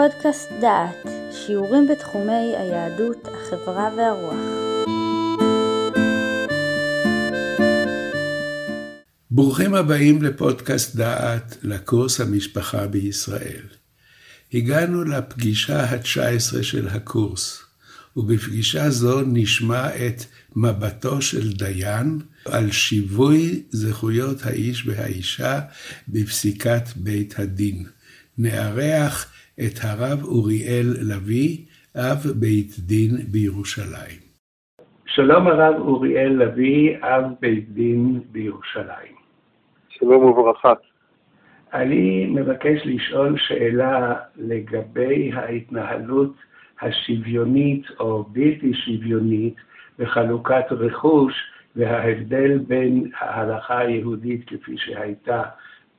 פודקאסט דעת, שיעורים בתחומי היהדות, החברה והרוח. ברוכים הבאים לפודקאסט דעת לקורס המשפחה בישראל. הגענו לפגישה ה-19 של הקורס, ובפגישה זו נשמע את מבטו של דיין על שיווי זכויות האיש והאישה בפסיקת בית הדין. נארח את הרב אוריאל לביא, אב בית דין בירושלים. שלום הרב אוריאל לביא, אב בית דין בירושלים. שלום וברכה. אני מבקש לשאול שאלה לגבי ההתנהלות השוויונית או בלתי שוויונית בחלוקת רכוש וההבדל בין ההלכה היהודית כפי שהייתה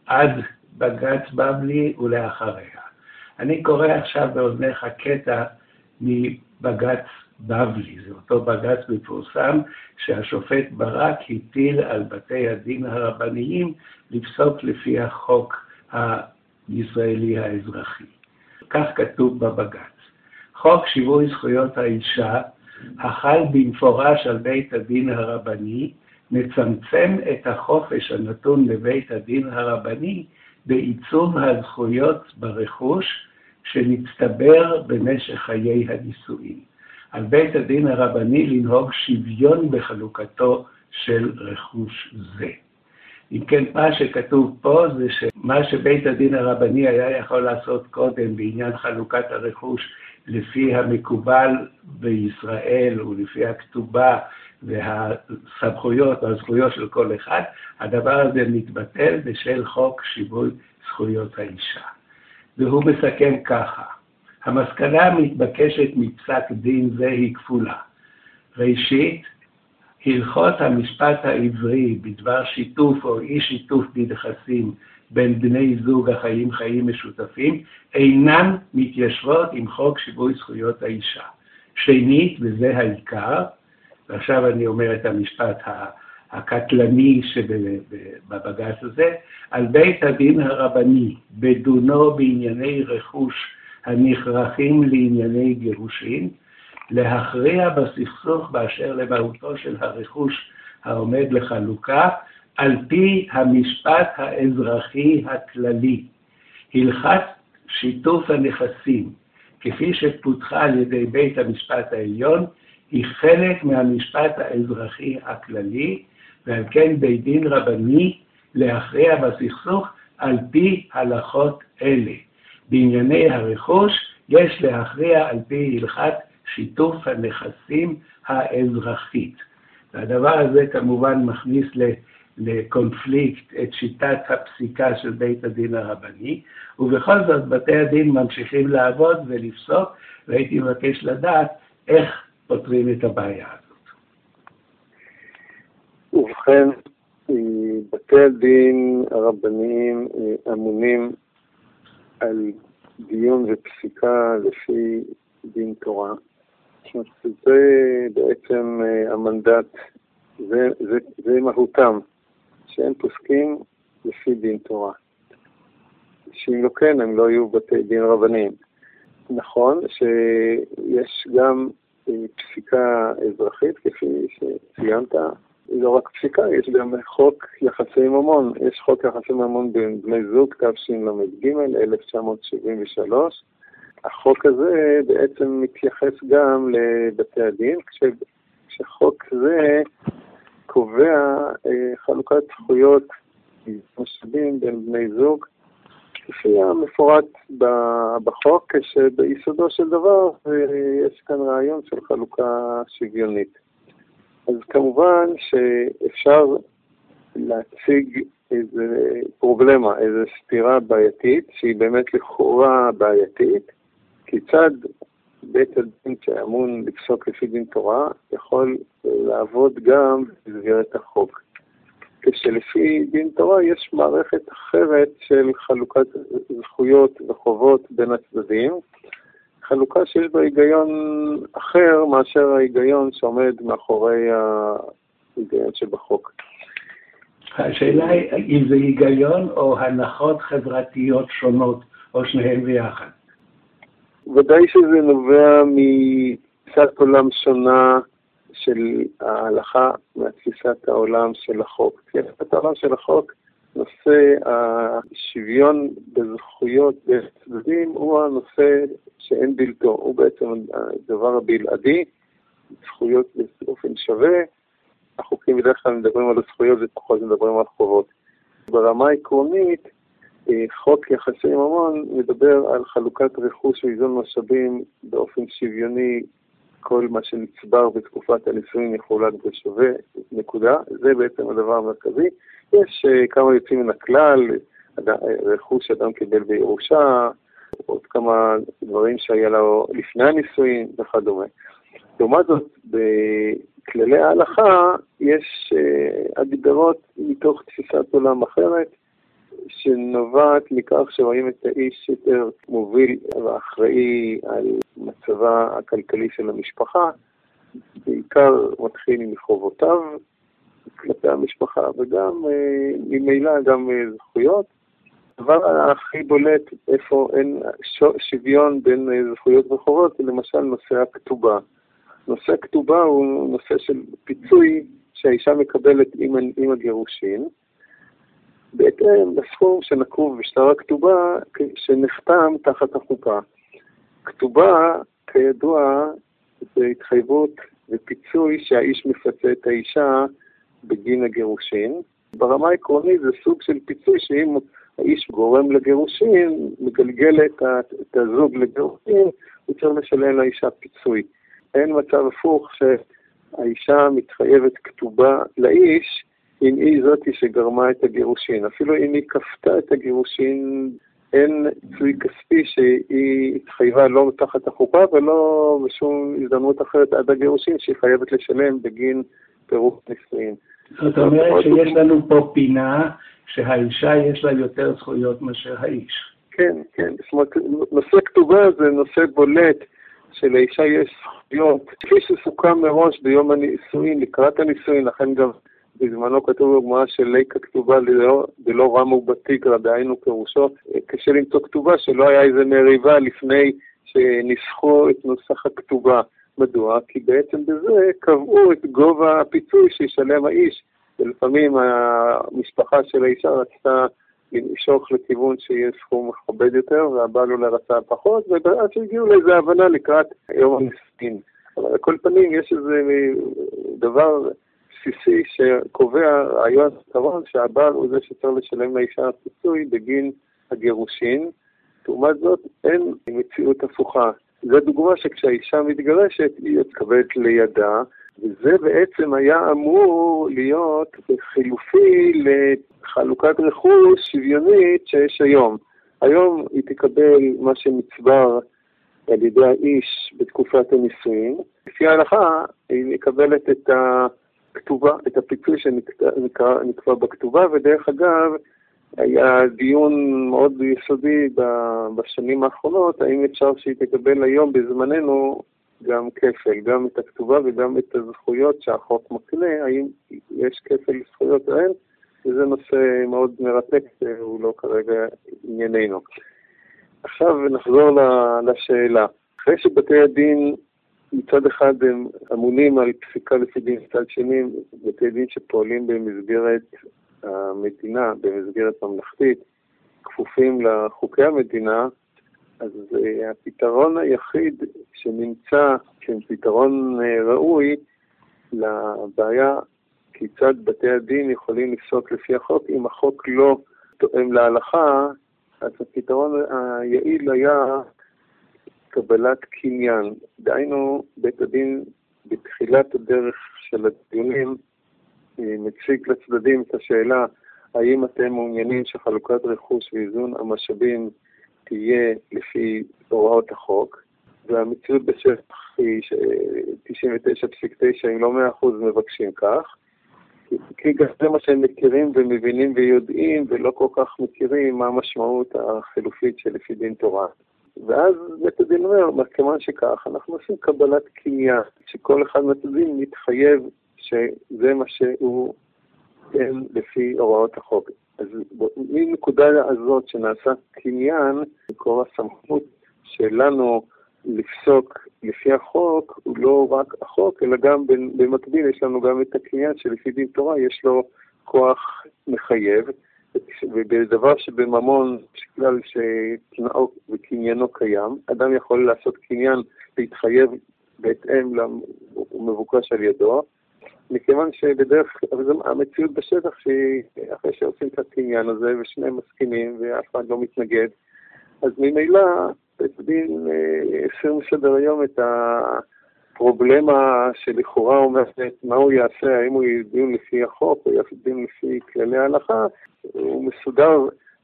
עד בג"ץ בבלי ולאחריה. אני קורא עכשיו באוזניך קטע מבג"ץ בבלי, זה אותו בג"ץ מפורסם שהשופט ברק הטיל על בתי הדין הרבניים לפסוק לפי החוק הישראלי האזרחי. כך כתוב בבג"ץ: חוק שיווי זכויות האישה, החל במפורש על בית הדין הרבני, מצמצם את החופש הנתון לבית הדין הרבני בעיצוב הזכויות ברכוש שנצטבר במשך חיי הנישואין. על בית הדין הרבני לנהוג שוויון בחלוקתו של רכוש זה. אם כן, מה שכתוב פה זה שמה שבית הדין הרבני היה יכול לעשות קודם בעניין חלוקת הרכוש לפי המקובל בישראל ולפי הכתובה והסמכויות והזכויות של כל אחד, הדבר הזה מתבטל בשל חוק שיווי זכויות האישה. והוא מסכם ככה: המסקנה המתבקשת מפסק דין זה היא כפולה. ראשית, הלכות המשפט העברי בדבר שיתוף או אי שיתוף בנכסים בין בני זוג החיים חיים משותפים אינן מתיישבות עם חוק שיווי זכויות האישה. שנית, וזה העיקר, ועכשיו אני אומר את המשפט הקטלני שבבג"ץ הזה, על בית הדין הרבני, בדונו בענייני רכוש הנכרכים לענייני גירושין, להכריע בסכסוך באשר למהותו של הרכוש העומד לחלוקה, על פי המשפט האזרחי הכללי. הלכת שיתוף הנכסים, כפי שפותחה על ידי בית המשפט העליון, היא חלק מהמשפט האזרחי הכללי, ועל כן בית דין רבני להכריע בסכסוך על פי הלכות אלה. בענייני הרכוש יש להכריע על פי הלכת שיתוף הנכסים האזרחית. והדבר הזה כמובן מכניס לקונפליקט את שיטת הפסיקה של בית הדין הרבני, ובכל זאת בתי הדין ממשיכים לעבוד ולפסוק, והייתי מבקש לדעת איך פותרים את הבעיה הזאת. ובכן, אה, בתי הדין הרבניים אה, אמונים על דיון ופסיקה לפי דין תורה. זה בעצם אה, המנדט, זה, זה, זה מהותם, שהם פוסקים לפי דין תורה. שאם לא כן, הם לא יהיו בתי דין רבניים. נכון שיש גם פסיקה אזרחית, כפי שציינת, לא רק פסיקה, יש גם חוק יחסי ממון. יש חוק יחסי ממון בין בני זוג, תשל"ג, 1973. החוק הזה בעצם מתייחס גם לבתי הדין, כש, כשחוק זה קובע אה, חלוקת זכויות משאבים בין בני זוג, כפי המפורט בחוק, כשביסודו של דבר אה, יש כאן רעיון של חלוקה שוויונית. אז כמובן שאפשר להציג איזה פרובלמה, איזו סתירה בעייתית, שהיא באמת לכאורה בעייתית, כיצד בית הדין שאמון לפסוק לפי דין תורה יכול לעבוד גם במסגרת החוק. כשלפי דין תורה יש מערכת אחרת של חלוקת זכויות וחובות בין הצדדים, חלוקה שיש בה היגיון אחר מאשר ההיגיון שעומד מאחורי ההיגיון שבחוק. השאלה היא אם זה היגיון או הנחות חברתיות שונות, או שניהם ביחד. ודאי שזה נובע מתפיסת עולם שונה של ההלכה מתפיסת העולם של החוק. תפיסת העולם של החוק, נושא השוויון בזכויות בצדדים הוא הנושא שאין בלתו, הוא בעצם הדבר הבלעדי, זכויות באופן שווה. החוקים בדרך כלל מדברים על הזכויות ופחות מדברים על חובות. ברמה העקרונית, אה, חוק יחסי ממון מדבר על חלוקת רכוש ואיזון משאבים באופן שוויוני כל מה שנצבר בתקופת הנישואין יחולק בשווה, נקודה. זה בעצם הדבר המרכזי. יש uh, כמה יוצאים מן הכלל, רכוש שאדם קיבל בירושה, עוד כמה דברים שהיה לו לפני הנישואין וכדומה. לעומת זאת, בכללי ההלכה יש uh, הגדרות מתוך תפיסת עולם אחרת, שנובעת מכך שרואים את האיש יותר מוביל ואחראי על מצבה הכלכלי של המשפחה, בעיקר מתחיל מחובותיו כלפי המשפחה, וגם אה, ממילא גם אה, זכויות. הדבר הכי בולט איפה אין שוויון בין אה, זכויות וחובות, זה למשל נושא הכתובה. נושא הכתובה הוא נושא של פיצוי שהאישה מקבלת עם, הגירושין, בהתאם לסכום שנקוב בשטר הכתובה שנחתם תחת החוקה. כתובה, כידוע, זה התחייבות ופיצוי שהאיש מפצה את האישה בגין הגירושין. ברמה העקרונית זה סוג של פיצוי שאם האיש גורם לגירושין, מגלגל את הזוג לגירושין, הוא צריך לשלם לאישה פיצוי. אין מצב הפוך שהאישה מתחייבת כתובה לאיש, אם היא זאתי שגרמה את הגירושין. אפילו אם היא כפתה את הגירושין, אין פיצוי כספי שהיא התחייבה לא תחת החופה ולא בשום הזדמנות אחרת עד הגירושין שהיא חייבת לשלם בגין פירוק נישואין. זאת אומרת שיש לנו פה פינה שהאישה יש לה יותר זכויות מאשר האיש. כן, כן. זאת אומרת, נושא כתובה זה נושא בולט שלאישה יש זכויות, כפי שסוכם מראש ביום הנישואין, לקראת הנישואין, לכן גם בזמנו כתוב בגמרא שליקה כתובה דלא רמו בתיגרא, דהיינו פירושו, קשה למצוא כתובה שלא היה איזה מריבה לפני שניסחו את נוסח הכתובה. מדוע? כי בעצם בזה קבעו את גובה הפיצוי שישלם האיש, ולפעמים המשפחה של האישה רצתה למשוך לכיוון שיהיה סכום מכבד יותר, והבעל אולי רצה פחות, ואז הגיעו לאיזו הבנה לקראת יום המסכין. אבל על כל פנים יש איזה דבר בסיסי שקובע רעיון פתרון שהבעל הוא זה שצריך לשלם לאישה פיצוי בגין הגירושין. לעומת זאת, אין מציאות הפוכה. זו דוגמה שכשהאישה מתגרשת, היא מתקבלת לידה, וזה בעצם היה אמור להיות חילופי לחלוקת רכוש שוויונית שיש היום. היום היא תקבל מה שנצבר על ידי האיש בתקופת הנישואין. לפי ההלכה, היא מקבלת את הכתובה, את הפיצוי שנקבע בכתובה, ודרך אגב, היה דיון מאוד יסודי בשנים האחרונות, האם אפשר שהיא תקבל היום בזמננו גם כפל, גם את הכתובה וגם את הזכויות שהחוק מקנה, האם יש כפל זכויות או אין, וזה נושא מאוד מרתק, הוא לא כרגע ענייננו. עכשיו נחזור לשאלה. אחרי שבתי הדין מצד אחד הם אמונים על פסיקה לפי דין, מצד שני בתי דין שפועלים במסגרת המדינה, במסגרת ממלכתית, כפופים לחוקי המדינה, אז uh, הפתרון היחיד שנמצא כפתרון uh, ראוי לבעיה כיצד בתי הדין יכולים לפסוק לפי החוק, אם החוק לא תואם להלכה, אז הפתרון היעיל היה קבלת קניין. דהיינו, בית הדין בתחילת הדרך של הדיונים אה, מציג לצדדים את השאלה האם אתם מעוניינים שחלוקת רכוש ואיזון המשאבים תהיה לפי הוראות החוק, והמציאות בשטח היא ש-99.9 אם לא 100% מבקשים כך, כי גם זה מה שהם מכירים ומבינים ויודעים, ולא כל כך מכירים מה המשמעות החילופית שלפי דין תורה. ואז בית הדין אומר, כיוון שכך, אנחנו עושים קבלת קניין, שכל אחד מהצדדים מתחייב שזה מה שהוא כן לפי הוראות החוק. אז מנקודה הזאת שנעשה קניין, מקור הסמכות שלנו לפסוק לפי החוק הוא לא רק החוק, אלא גם במקביל יש לנו גם את הקניין שלפי דין תורה יש לו כוח מחייב, ובדבר שבממון, בגלל שתנאו וקניינו קיים, אדם יכול לעשות קניין, להתחייב בהתאם, הוא מבוקש על ידו, מכיוון שבדרך, המציאות בשטח שאחרי שעושים את הקניין הזה ושניהם מסכימים ואף אחד לא מתנגד, אז ממילא בית דין הסיר מסדר היום את הפרובלמה שלכאורה אומרת מה הוא יעשה, האם הוא ידין לפי החוק או ידין לפי כללי ההלכה, הוא מסודר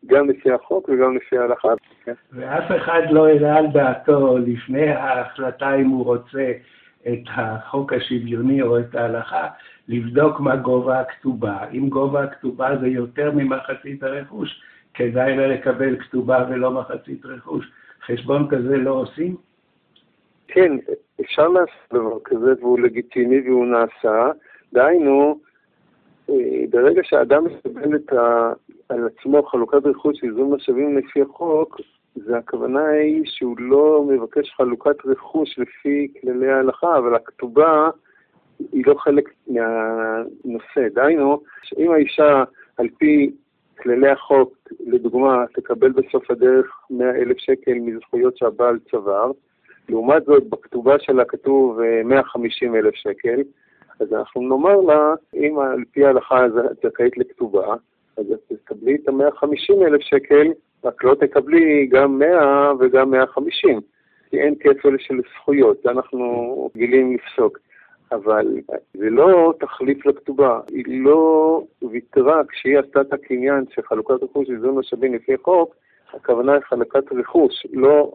גם לפי החוק וגם לפי ההלכה. ואף אחד לא העלה על דעתו לפני ההחלטה אם הוא רוצה את החוק השוויוני או את ההלכה, לבדוק מה גובה הכתובה. אם גובה הכתובה זה יותר ממחצית הרכוש, כדאי לקבל כתובה ולא מחצית רכוש. חשבון כזה לא עושים? כן, אפשר לעשות דבר כזה והוא לגיטימי והוא נעשה. דהיינו, אה, ברגע שהאדם מקבל את ה... על עצמו חלוקת רכוש איזון משאבים לפי החוק, זה הכוונה היא שהוא לא מבקש חלוקת רכוש לפי כללי ההלכה, אבל הכתובה היא לא חלק מהנושא. דהיינו, שאם האישה על פי כללי החוק, לדוגמה, תקבל בסוף הדרך 100 אלף שקל מזכויות שהבעל צבר, לעומת זאת בכתובה שלה כתוב 150 אה, אלף שקל, אז אנחנו נאמר לה, אם על פי ההלכה את זכאית לכתובה, אז את תקבלי את ה-150 אלף שקל, רק לא תקבלי גם 100 וגם 150, כי אין כפל של זכויות, זה אנחנו רגילים לפסוק. אבל זה לא תחליף לכתובה, היא לא ויתרה כשהיא עשתה את הקניין של חלוקת רכוש איזון משאבים לפי חוק, הכוונה היא חלוקת רכוש, לא,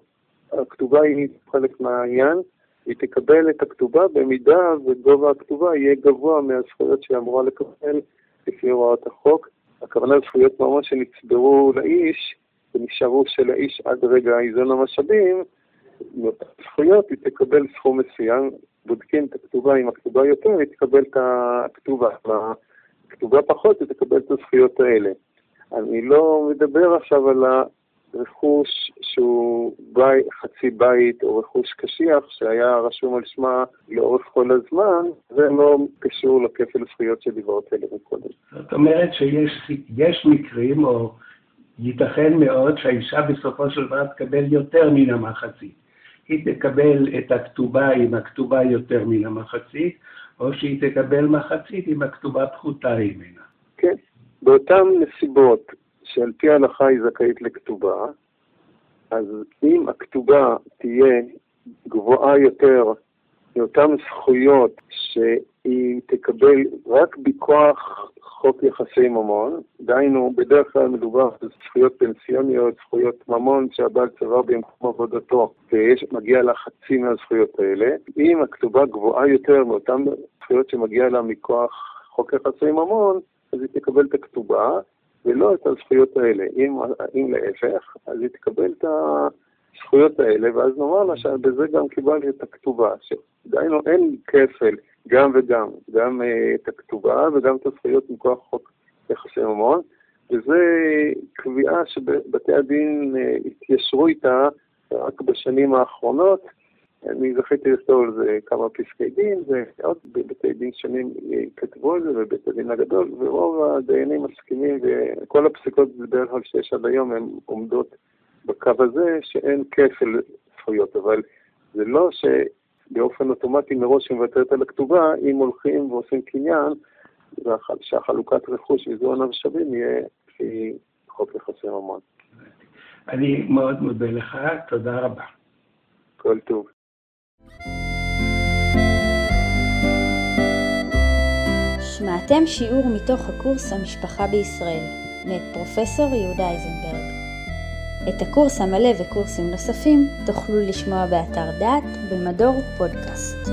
הכתובה היא חלק מהעניין, היא תקבל את הכתובה במידה וגובה הכתובה יהיה גבוה מהזכויות שהיא אמורה לקבל לפי הוראות החוק. הכוונה לזכויות ממש שנצברו לאיש ונשארו של האיש עד רגע איזון המשאבים, זכויות היא תקבל סכום מסוים, בודקים את הכתובה, אם הכתובה יותר, היא תקבל את הכתובה. הכתובה פחות, היא תקבל את הזכויות האלה. אני לא מדבר עכשיו על הרכוש שהוא בי, חצי בית או רכוש קשיח שהיה רשום על שמה לאורך כל הזמן, זה לא קשור לכפל זכויות שדיברת עליהם קודם. זאת אומרת שיש מקרים, או ייתכן מאוד שהאישה בסופו של דבר תקבל יותר מן המחצית. היא תקבל את הכתובה עם הכתובה יותר מן המחצית, או שהיא תקבל מחצית עם הכתובה פחותה ממנה. כן, באותן נסיבות שעל פי ההלכה היא זכאית לכתובה, אז אם הכתובה תהיה גבוהה יותר מאותן זכויות שהיא תקבל רק בכוח חוק יחסי ממון, דהיינו, בדרך כלל מדובר על זכויות פנסיוניות, זכויות ממון שהבעל צבר במקום עבודתו, ומגיע לה חצי מהזכויות האלה. אם הכתובה גבוהה יותר מאותן זכויות שמגיע לה מכוח חוק יחסי ממון, אז היא תקבל את הכתובה, ולא את הזכויות האלה. אם, אם להפך, אז היא תקבל את הזכויות האלה, ואז נאמר לה שבזה גם קיבלתי את הכתובה. דהיינו, אין כפל. גם וגם, גם uh, את הכתובה וגם את הזכויות מכוח חוק יחסי ממון, וזו קביעה שבתי הדין uh, התיישרו איתה רק בשנים האחרונות. אני זכיתי לכתוב על זה כמה פסקי דין, ועוד בבתי דין שונים כתבו על זה, בבית הדין הגדול, ורוב הדיינים מסכימים, וכל הפסיקות בדרך כלל שיש עד היום הן עומדות בקו הזה, שאין כפל זכויות, אבל זה לא ש... באופן אוטומטי מראש היא מוותרת על הכתובה, אם הולכים ועושים קניין, שהחלוקת רכוש ואיזון המשאבים יהיה לפי חוק יחסי ממון. אני מאוד מודה לך, תודה רבה. כל טוב. שמעתם שיעור מתוך הקורס המשפחה בישראל, מאת פרופסור יהודה איזנברג. את הקורס המלא וקורסים נוספים תוכלו לשמוע באתר דעת במדור פודקאסט.